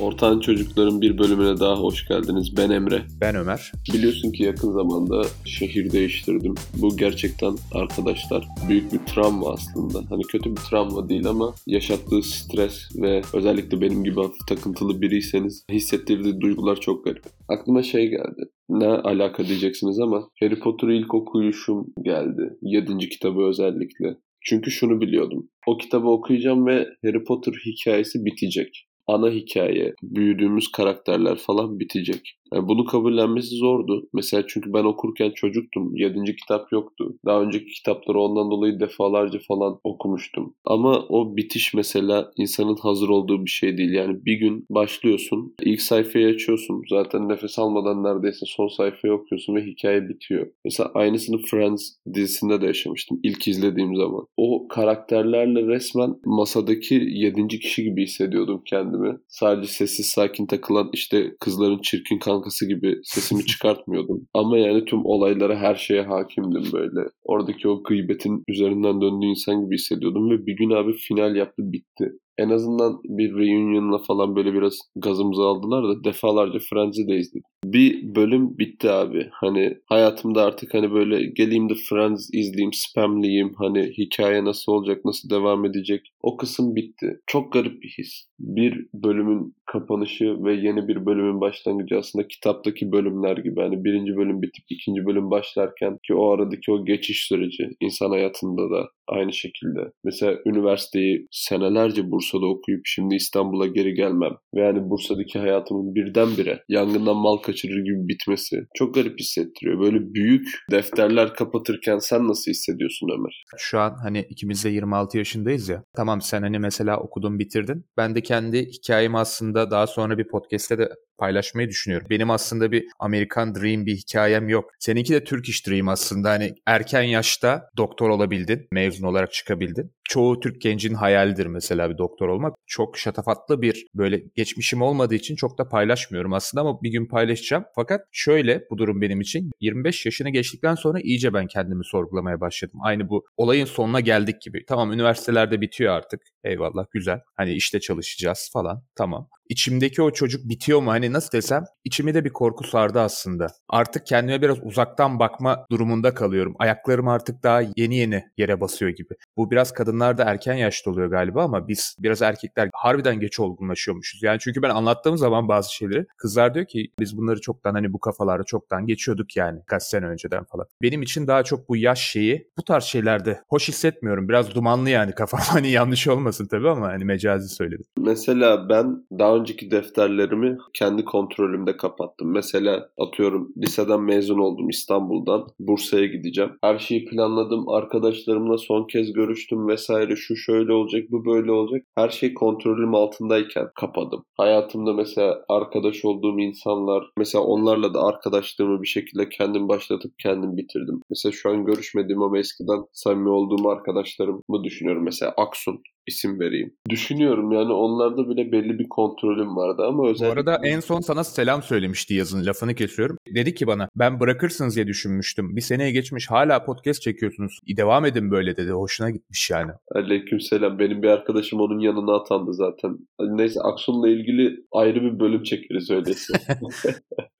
Ortağın Çocukların bir bölümüne daha hoş geldiniz. Ben Emre. Ben Ömer. Biliyorsun ki yakın zamanda şehir değiştirdim. Bu gerçekten arkadaşlar büyük bir travma aslında. Hani kötü bir travma değil ama yaşattığı stres ve özellikle benim gibi hafif takıntılı biriyseniz hissettirdiği duygular çok garip. Aklıma şey geldi. Ne alaka diyeceksiniz ama Harry Potter'ı ilk okuyuşum geldi. Yedinci kitabı özellikle. Çünkü şunu biliyordum. O kitabı okuyacağım ve Harry Potter hikayesi bitecek ana hikaye, büyüdüğümüz karakterler falan bitecek. Yani bunu kabullenmesi zordu. Mesela çünkü ben okurken çocuktum. Yedinci kitap yoktu. Daha önceki kitapları ondan dolayı defalarca falan okumuştum. Ama o bitiş mesela insanın hazır olduğu bir şey değil. Yani bir gün başlıyorsun. ilk sayfayı açıyorsun. Zaten nefes almadan neredeyse son sayfayı okuyorsun ve hikaye bitiyor. Mesela aynısını Friends dizisinde de yaşamıştım. ilk izlediğim zaman. O karakterlerle resmen masadaki yedinci kişi gibi hissediyordum kendimi. Sadece sessiz sakin takılan işte kızların çirkin kan kankası gibi sesimi çıkartmıyordum. Ama yani tüm olaylara her şeye hakimdim böyle. Oradaki o gıybetin üzerinden döndüğü insan gibi hissediyordum ve bir gün abi final yaptı bitti en azından bir reunion'la falan böyle biraz gazımızı aldılar da defalarca Friends'i de izledim. Bir bölüm bitti abi. Hani hayatımda artık hani böyle geleyim de Friends izleyeyim, spamleyeyim. Hani hikaye nasıl olacak, nasıl devam edecek. O kısım bitti. Çok garip bir his. Bir bölümün kapanışı ve yeni bir bölümün başlangıcı aslında kitaptaki bölümler gibi. Hani birinci bölüm bitip ikinci bölüm başlarken ki o aradaki o geçiş süreci insan hayatında da aynı şekilde. Mesela üniversiteyi senelerce Bursa'da okuyup şimdi İstanbul'a geri gelmem ve yani Bursa'daki hayatımın birdenbire yangından mal kaçırır gibi bitmesi çok garip hissettiriyor. Böyle büyük defterler kapatırken sen nasıl hissediyorsun Ömer? Şu an hani ikimiz de 26 yaşındayız ya. Tamam sen hani mesela okudun bitirdin. Ben de kendi hikayemi aslında daha sonra bir podcast'te de paylaşmayı düşünüyorum. Benim aslında bir Amerikan Dream bir hikayem yok. Seninki de Turkish Dream aslında. Hani erken yaşta doktor olabildin, mezun olarak çıkabildin. Çoğu Türk gencin hayalidir mesela bir doktor olmak. Çok şatafatlı bir böyle geçmişim olmadığı için çok da paylaşmıyorum aslında ama bir gün paylaşacağım. Fakat şöyle bu durum benim için 25 yaşını geçtikten sonra iyice ben kendimi sorgulamaya başladım. Aynı bu olayın sonuna geldik gibi. Tamam üniversitelerde bitiyor artık. Eyvallah güzel. Hani işte çalışacağız falan. Tamam. İçimdeki o çocuk bitiyor mu? Hani nasıl desem içimi de bir korku sardı aslında. Artık kendime biraz uzaktan bakma durumunda kalıyorum. Ayaklarım artık daha yeni yeni yere basıyor gibi. Bu biraz kadınlarda erken yaşta oluyor galiba ama biz biraz erkekler harbiden geç olgunlaşıyormuşuz. Yani çünkü ben anlattığım zaman bazı şeyleri kızlar diyor ki biz bunları çoktan hani bu kafalarda çoktan geçiyorduk yani kaç sene önceden falan. Benim için daha çok bu yaş şeyi bu tarz şeylerde hoş hissetmiyorum. Biraz dumanlı yani kafam hani yanlış olmasın tabii ama hani mecazi söyledim. Mesela ben daha önceki defterlerimi kendi kontrolümde kapattım. Mesela atıyorum liseden mezun oldum İstanbul'dan. Bursa'ya gideceğim. Her şeyi planladım. Arkadaşlarımla son kez görüştüm vesaire. Şu şöyle olacak, bu böyle olacak. Her şey kontrolüm altındayken kapadım. Hayatımda mesela arkadaş olduğum insanlar, mesela onlarla da arkadaşlığımı bir şekilde kendim başlatıp kendim bitirdim. Mesela şu an görüşmediğim ama eskiden samimi olduğum arkadaşlarımı düşünüyorum. Mesela Aksun isim vereyim. Düşünüyorum yani onlarda bile belli bir kontrolüm vardı ama özellikle... Bu arada en son sana selam söylemişti yazın lafını kesiyorum. Dedi ki bana ben bırakırsınız diye düşünmüştüm. Bir seneye geçmiş hala podcast çekiyorsunuz. Devam edin böyle dedi. Hoşuna gitmiş yani. Aleyküm selam. Benim bir arkadaşım onun yanına atandı zaten. Neyse Aksun'la ilgili ayrı bir bölüm çekeriz öyleyse.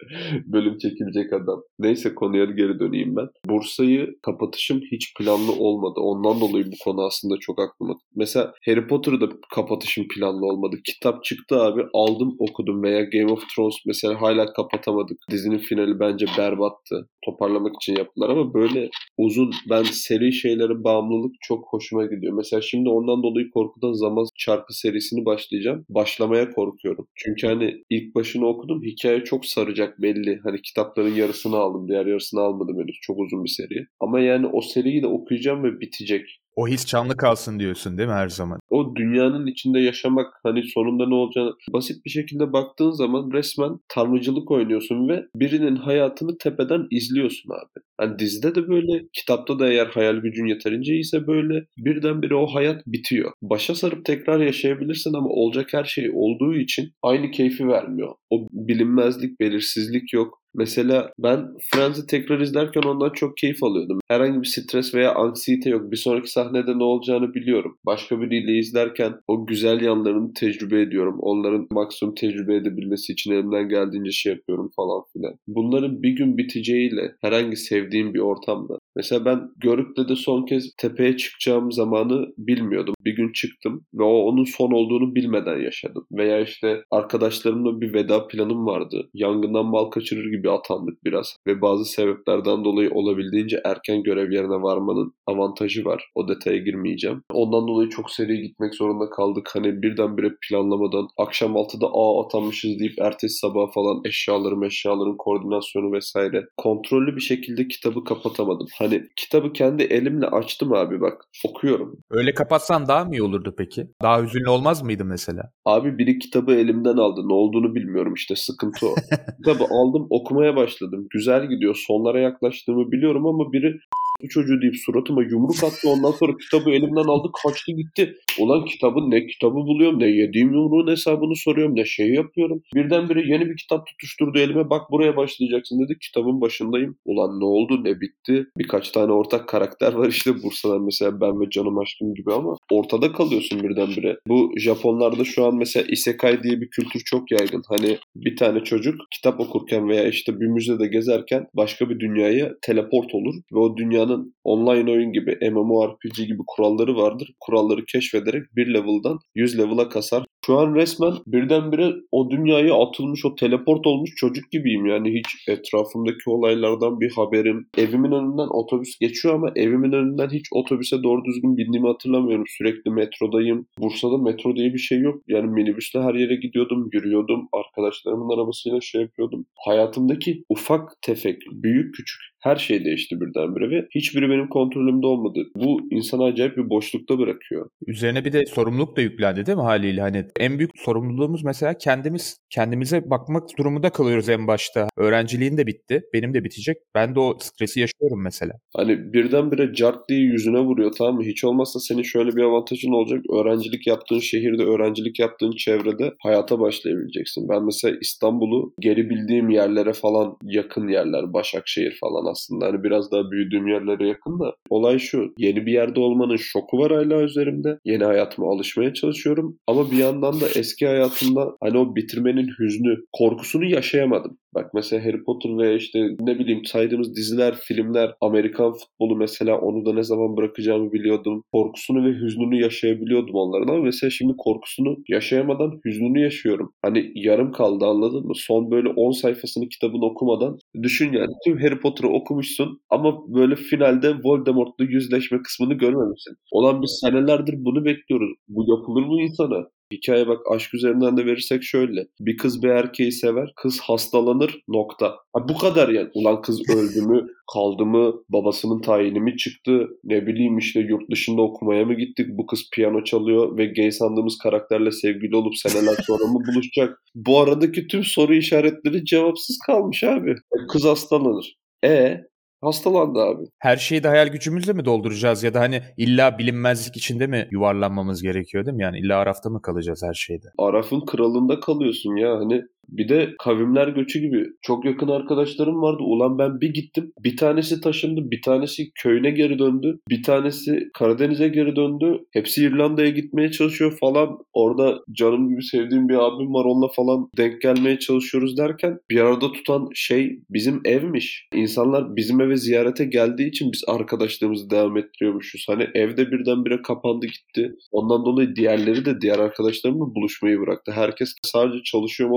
bölüm çekilecek adam. Neyse konuya geri döneyim ben. Bursa'yı kapatışım hiç planlı olmadı. Ondan dolayı bu konu aslında çok aklıma. Mesela Harry Potter'ı da kapatışım planlı olmadı. Kitap çıktı abi aldım okudum veya Game of Thrones mesela hala kapatamadık. Dizinin finali bence berbattı. Toparlamak için yaptılar ama böyle uzun ben seri şeylere bağımlılık çok hoşuma gidiyor. Mesela şimdi ondan dolayı korkudan zaman çarkı serisini başlayacağım. Başlamaya korkuyorum. Çünkü hani ilk başını okudum. Hikaye çok saracak belli. Hani kitapların yarısını aldım. Diğer yarısını almadım henüz. Çok uzun bir seri. Ama yani o seriyi de okuyacağım ve bitecek. O his canlı kalsın diyorsun değil mi her zaman? O dünyanın içinde yaşamak hani sonunda ne olacağını basit bir şekilde baktığın zaman resmen tanrıcılık oynuyorsun ve birinin hayatını tepeden izliyorsun abi. Hani dizide de böyle, kitapta da eğer hayal gücün yeterince iyiyse böyle birdenbire o hayat bitiyor. Başa sarıp tekrar yaşayabilirsin ama olacak her şey olduğu için aynı keyfi vermiyor. O bilinmezlik, belirsizlik yok Mesela ben Friends'i tekrar izlerken ondan çok keyif alıyordum. Herhangi bir stres veya anksiyete yok. Bir sonraki sahnede ne olacağını biliyorum. Başka biriyle izlerken o güzel yanlarını tecrübe ediyorum. Onların maksimum tecrübe edebilmesi için elimden geldiğince şey yapıyorum falan filan. Bunların bir gün biteceğiyle herhangi sevdiğim bir ortamda. Mesela ben Görük'le de son kez tepeye çıkacağım zamanı bilmiyordum. Bir gün çıktım ve o onun son olduğunu bilmeden yaşadım. Veya işte arkadaşlarımla bir veda planım vardı. Yangından mal kaçırır gibi atandık biraz. Ve bazı sebeplerden dolayı olabildiğince erken görev yerine varmanın avantajı var. O detaya girmeyeceğim. Ondan dolayı çok seri gitmek zorunda kaldık. Hani birdenbire planlamadan akşam 6'da a atanmışız deyip ertesi sabah falan eşyalarım eşyaların koordinasyonu vesaire kontrollü bir şekilde kitabı kapatamadım. Hani kitabı kendi elimle açtım abi bak okuyorum. Öyle kapatsan daha mı iyi olurdu peki? Daha hüzünlü olmaz mıydı mesela? Abi biri kitabı elimden aldı. Ne olduğunu bilmiyorum işte sıkıntı o. kitabı aldım okumaya başladım. Güzel gidiyor. Sonlara yaklaştığımı biliyorum ama biri bu çocuğu deyip suratıma yumruk attı. Ondan sonra kitabı elimden aldı kaçtı gitti. Ulan kitabın ne kitabı buluyorum ne yediğim yumruğun hesabını soruyorum ne şey yapıyorum. Birdenbire yeni bir kitap tutuşturdu elime bak buraya başlayacaksın dedi. Kitabın başındayım. Ulan ne oldu ne bitti. Birkaç tane ortak karakter var işte Bursa'dan mesela ben ve canım aşkım gibi ama ortada kalıyorsun birdenbire. Bu Japonlarda şu an mesela isekai diye bir kültür çok yaygın. Hani bir tane çocuk kitap okurken veya işte bir müzede gezerken başka bir dünyaya teleport olur ve o dünyanın online oyun gibi MMORPG gibi kuralları vardır. Kuralları keşfederek bir level'dan 100 level'a kasar. Şu an resmen birdenbire o dünyaya atılmış, o teleport olmuş çocuk gibiyim. Yani hiç etrafımdaki olaylardan bir haberim. Evimin önünden otobüs geçiyor ama evimin önünden hiç otobüse doğru düzgün bindiğimi hatırlamıyorum. Sürekli metrodayım. Bursa'da metro diye bir şey yok. Yani minibüsle her yere gidiyordum, yürüyordum. Arkadaşlarımın arabasıyla şey yapıyordum. Hayatımdaki ufak tefek, büyük küçük her şey değişti birdenbire ve hiçbiri benim kontrolümde olmadı. Bu insanı acayip bir boşlukta bırakıyor. Üzerine bir de sorumluluk da yüklendi değil mi haliyle? Hani en büyük sorumluluğumuz mesela kendimiz. Kendimize bakmak durumunda kalıyoruz en başta. Öğrenciliğin de bitti. Benim de bitecek. Ben de o stresi yaşıyorum mesela. Hani birdenbire cart diye yüzüne vuruyor tamam mı? Hiç olmazsa senin şöyle bir avantajın olacak. Öğrencilik yaptığın şehirde, öğrencilik yaptığın çevrede hayata başlayabileceksin. Ben mesela İstanbul'u geri bildiğim yerlere falan yakın yerler. Başakşehir falan aslında. Hani biraz daha büyüdüğüm yerlere yakın da. Olay şu. Yeni bir yerde olmanın şoku var hala üzerimde. Yeni hayatıma alışmaya çalışıyorum. Ama bir yandan da eski hayatımda hani o bitirmenin hüznü, korkusunu yaşayamadım. Bak mesela Harry Potter ve işte ne bileyim saydığımız diziler, filmler, Amerikan futbolu mesela onu da ne zaman bırakacağımı biliyordum. Korkusunu ve hüznünü yaşayabiliyordum onların ama mesela şimdi korkusunu yaşayamadan hüznünü yaşıyorum. Hani yarım kaldı anladın mı? Son böyle 10 sayfasını kitabını okumadan düşün yani tüm Harry Potter'ı okumuşsun ama böyle finalde Voldemort'la yüzleşme kısmını görmemişsin. Olan biz senelerdir bunu bekliyoruz. Bu yapılır mı insana? Hikaye bak aşk üzerinden de verirsek şöyle. Bir kız bir erkeği sever, kız hastalanır nokta. Ha, bu kadar yani. Ulan kız öldü mü, kaldı mı, babasının tayini mi çıktı, ne bileyim işte yurt dışında okumaya mı gittik, bu kız piyano çalıyor ve gay sandığımız karakterle sevgili olup seneler sonra mı buluşacak? Bu aradaki tüm soru işaretleri cevapsız kalmış abi. E, kız hastalanır. E Hastalandı abi. Her şeyi de hayal gücümüzle mi dolduracağız ya da hani illa bilinmezlik içinde mi yuvarlanmamız gerekiyor değil mi? Yani illa arafta mı kalacağız her şeyde? Araf'ın kralında kalıyorsun ya hani bir de kavimler göçü gibi çok yakın arkadaşlarım vardı. Ulan ben bir gittim. Bir tanesi taşındı. Bir tanesi köyüne geri döndü. Bir tanesi Karadeniz'e geri döndü. Hepsi İrlanda'ya gitmeye çalışıyor falan. Orada canım gibi sevdiğim bir abim var. Onunla falan denk gelmeye çalışıyoruz derken bir arada tutan şey bizim evmiş. İnsanlar bizim eve ziyarete geldiği için biz arkadaşlığımızı devam ettiriyormuşuz. Hani evde birdenbire kapandı gitti. Ondan dolayı diğerleri de diğer arkadaşlarımla buluşmayı bıraktı. Herkes sadece çalışıyor çalışıyor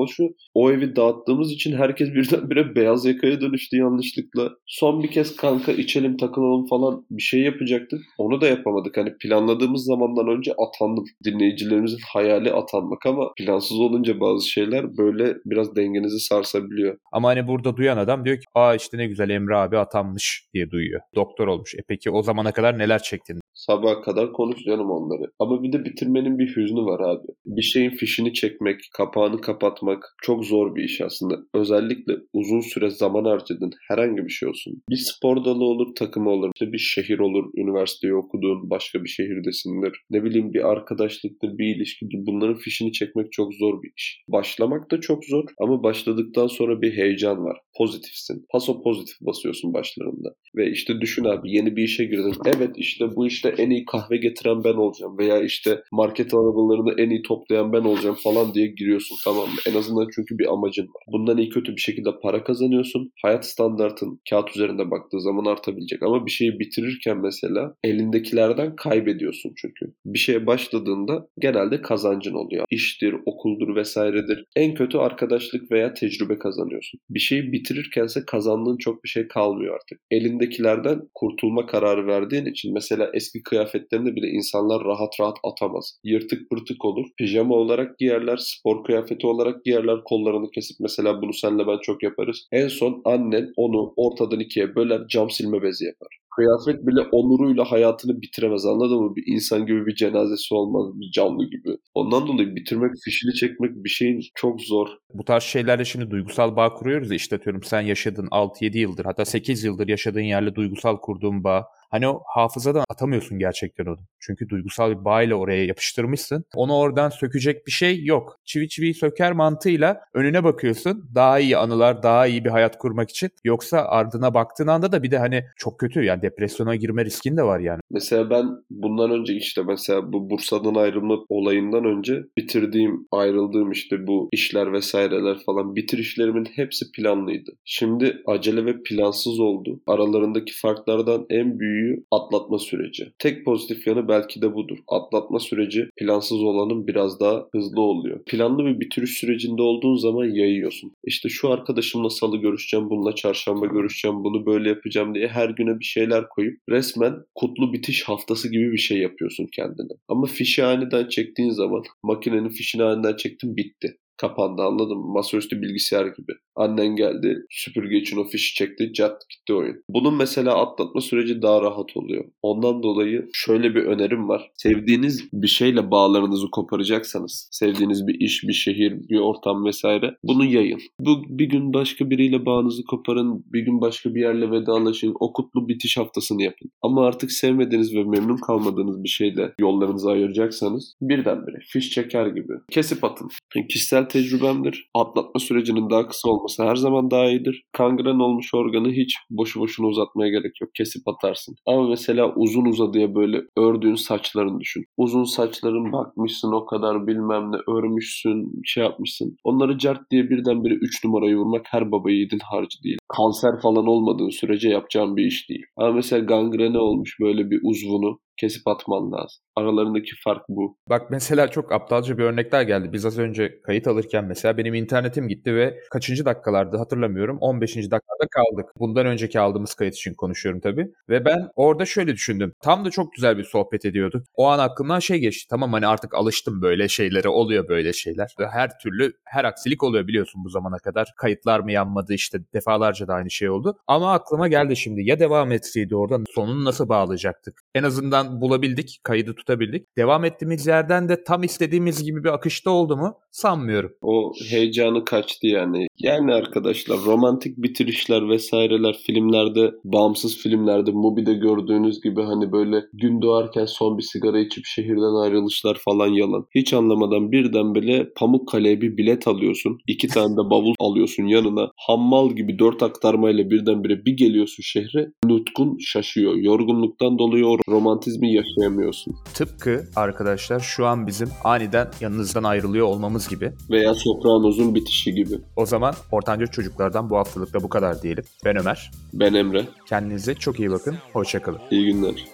o evi dağıttığımız için herkes birdenbire beyaz yakaya dönüştü yanlışlıkla. Son bir kez kanka içelim takılalım falan bir şey yapacaktık. Onu da yapamadık. Hani planladığımız zamandan önce atandım. Dinleyicilerimizin hayali atanmak ama plansız olunca bazı şeyler böyle biraz dengenizi sarsabiliyor. Ama hani burada duyan adam diyor ki aa işte ne güzel Emre abi atanmış diye duyuyor. Doktor olmuş. E peki o zamana kadar neler çektin? Sabaha kadar konuş canım onları. Ama bir de bitirmenin bir hüznü var abi. Bir şeyin fişini çekmek, kapağını kapatmak çok zor bir iş aslında. Özellikle uzun süre zaman harcadığın herhangi bir şey olsun. Bir spor dalı olur, takımı olur. İşte bir şehir olur, üniversiteyi okuduğun başka bir şehirdesindir. Ne bileyim bir arkadaşlıktır, bir ilişkidir. Bunların fişini çekmek çok zor bir iş. Başlamak da çok zor ama başladıktan sonra bir heyecan var. Pozitifsin. Paso pozitif basıyorsun başlarında. Ve işte düşün abi yeni bir işe girdin. Evet işte bu işte en iyi kahve getiren ben olacağım. Veya işte market arabalarını en iyi toplayan ben olacağım falan diye giriyorsun tamam mı? En azından çünkü bir amacın var. Bundan iyi kötü bir şekilde para kazanıyorsun. Hayat standartın kağıt üzerinde baktığı zaman artabilecek. Ama bir şeyi bitirirken mesela elindekilerden kaybediyorsun çünkü. Bir şeye başladığında genelde kazancın oluyor. İştir, okuldur vesairedir. En kötü arkadaşlık veya tecrübe kazanıyorsun. Bir şeyi bitirirkense kazandığın çok bir şey kalmıyor artık. Elindekilerden kurtulma kararı verdiğin için mesela eski kıyafetlerini bile insanlar rahat rahat atamaz. Yırtık pırtık olur. Pijama olarak giyerler, spor kıyafeti olarak giyerler, kollarını kesip mesela bunu senle ben çok yaparız. En son annen onu ortadan ikiye böler, cam silme bezi yapar. Kıyafet bile onuruyla hayatını bitiremez anladın mı? Bir insan gibi bir cenazesi olmaz, bir canlı gibi. Ondan dolayı bitirmek, fişini çekmek bir şeyin çok zor. Bu tarz şeylerle şimdi duygusal bağ kuruyoruz ya işte atıyorum sen yaşadın 6-7 yıldır hatta 8 yıldır yaşadığın yerle duygusal kurduğun bağ. Hani o hafızadan atamıyorsun gerçekten onu. Çünkü duygusal bir bağ ile oraya yapıştırmışsın. Onu oradan sökecek bir şey yok. Çivi çiviyi söker mantığıyla önüne bakıyorsun. Daha iyi anılar, daha iyi bir hayat kurmak için. Yoksa ardına baktığın anda da bir de hani çok kötü yani depresyona girme riskin de var yani. Mesela ben bundan önce işte mesela bu Bursa'dan ayrılma olayından önce bitirdiğim, ayrıldığım işte bu işler vesaireler falan bitirişlerimin hepsi planlıydı. Şimdi acele ve plansız oldu. Aralarındaki farklardan en büyüğü atlatma süreci. Tek pozitif yanı belki de budur. Atlatma süreci plansız olanın biraz daha hızlı oluyor. Planlı bir bitiriş sürecinde olduğun zaman yayıyorsun. İşte şu arkadaşımla salı görüşeceğim, bununla çarşamba görüşeceğim, bunu böyle yapacağım diye her güne bir şeyler koyup resmen kutlu bitiş haftası gibi bir şey yapıyorsun kendine. Ama fişi aniden çektiğin zaman makinenin fişini aniden çektin bitti kapandı anladın mı? Masaüstü bilgisayar gibi. Annen geldi süpürge için o fişi çekti cat gitti oyun. Bunun mesela atlatma süreci daha rahat oluyor. Ondan dolayı şöyle bir önerim var. Sevdiğiniz bir şeyle bağlarınızı koparacaksanız, sevdiğiniz bir iş, bir şehir, bir ortam vesaire bunu yayın. Bu bir gün başka biriyle bağınızı koparın, bir gün başka bir yerle vedalaşın, o kutlu bitiş haftasını yapın. Ama artık sevmediğiniz ve memnun kalmadığınız bir şeyle yollarınızı ayıracaksanız birdenbire fiş çeker gibi kesip atın. Kişisel tecrübemdir. Atlatma sürecinin daha kısa olması her zaman daha iyidir. Kangren olmuş organı hiç boşu boşuna uzatmaya gerek yok. Kesip atarsın. Ama mesela uzun uzadıya böyle ördüğün saçlarını düşün. Uzun saçların bakmışsın o kadar bilmem ne örmüşsün şey yapmışsın. Onları cart diye birdenbire 3 numarayı vurmak her baba yiğidin harcı değil. Kanser falan olmadığın sürece yapacağın bir iş değil. Ama mesela gangrene olmuş böyle bir uzvunu kesip atman lazım. Aralarındaki fark bu. Bak mesela çok aptalca bir örnekler geldi. Biz az önce kayıt alırken mesela benim internetim gitti ve kaçıncı dakikalarda hatırlamıyorum. 15. dakikada kaldık. Bundan önceki aldığımız kayıt için konuşuyorum tabii. Ve ben orada şöyle düşündüm. Tam da çok güzel bir sohbet ediyorduk. O an aklımdan şey geçti. Tamam hani artık alıştım böyle şeylere. Oluyor böyle şeyler. Her türlü her aksilik oluyor biliyorsun bu zamana kadar. Kayıtlar mı yanmadı işte defalarca da aynı şey oldu. Ama aklıma geldi şimdi ya devam etseydi oradan sonunu nasıl bağlayacaktık? En azından bulabildik, kaydı tutabildik. Devam ettiğimiz yerden de tam istediğimiz gibi bir akışta oldu mu? Sanmıyorum. O heyecanı kaçtı yani. Yani arkadaşlar romantik bitirişler vesaireler filmlerde, bağımsız filmlerde, Mubi'de gördüğünüz gibi hani böyle gün doğarken son bir sigara içip şehirden ayrılışlar falan yalan. Hiç anlamadan birdenbire Pamukkale'ye bir bilet alıyorsun. iki tane de bavul alıyorsun yanına. Hammal gibi dört aktarmayla birdenbire bir geliyorsun şehre. Nutkun şaşıyor. Yorgunluktan dolayı o romantizmi yaşayamıyorsun. Tıpkı arkadaşlar şu an bizim aniden yanınızdan ayrılıyor olmamız gibi. Veya Sopranos'un bitişi gibi. O zaman ortanca çocuklardan bu haftalık da bu kadar diyelim. Ben Ömer. Ben Emre. Kendinize çok iyi bakın. Hoşçakalın. İyi günler.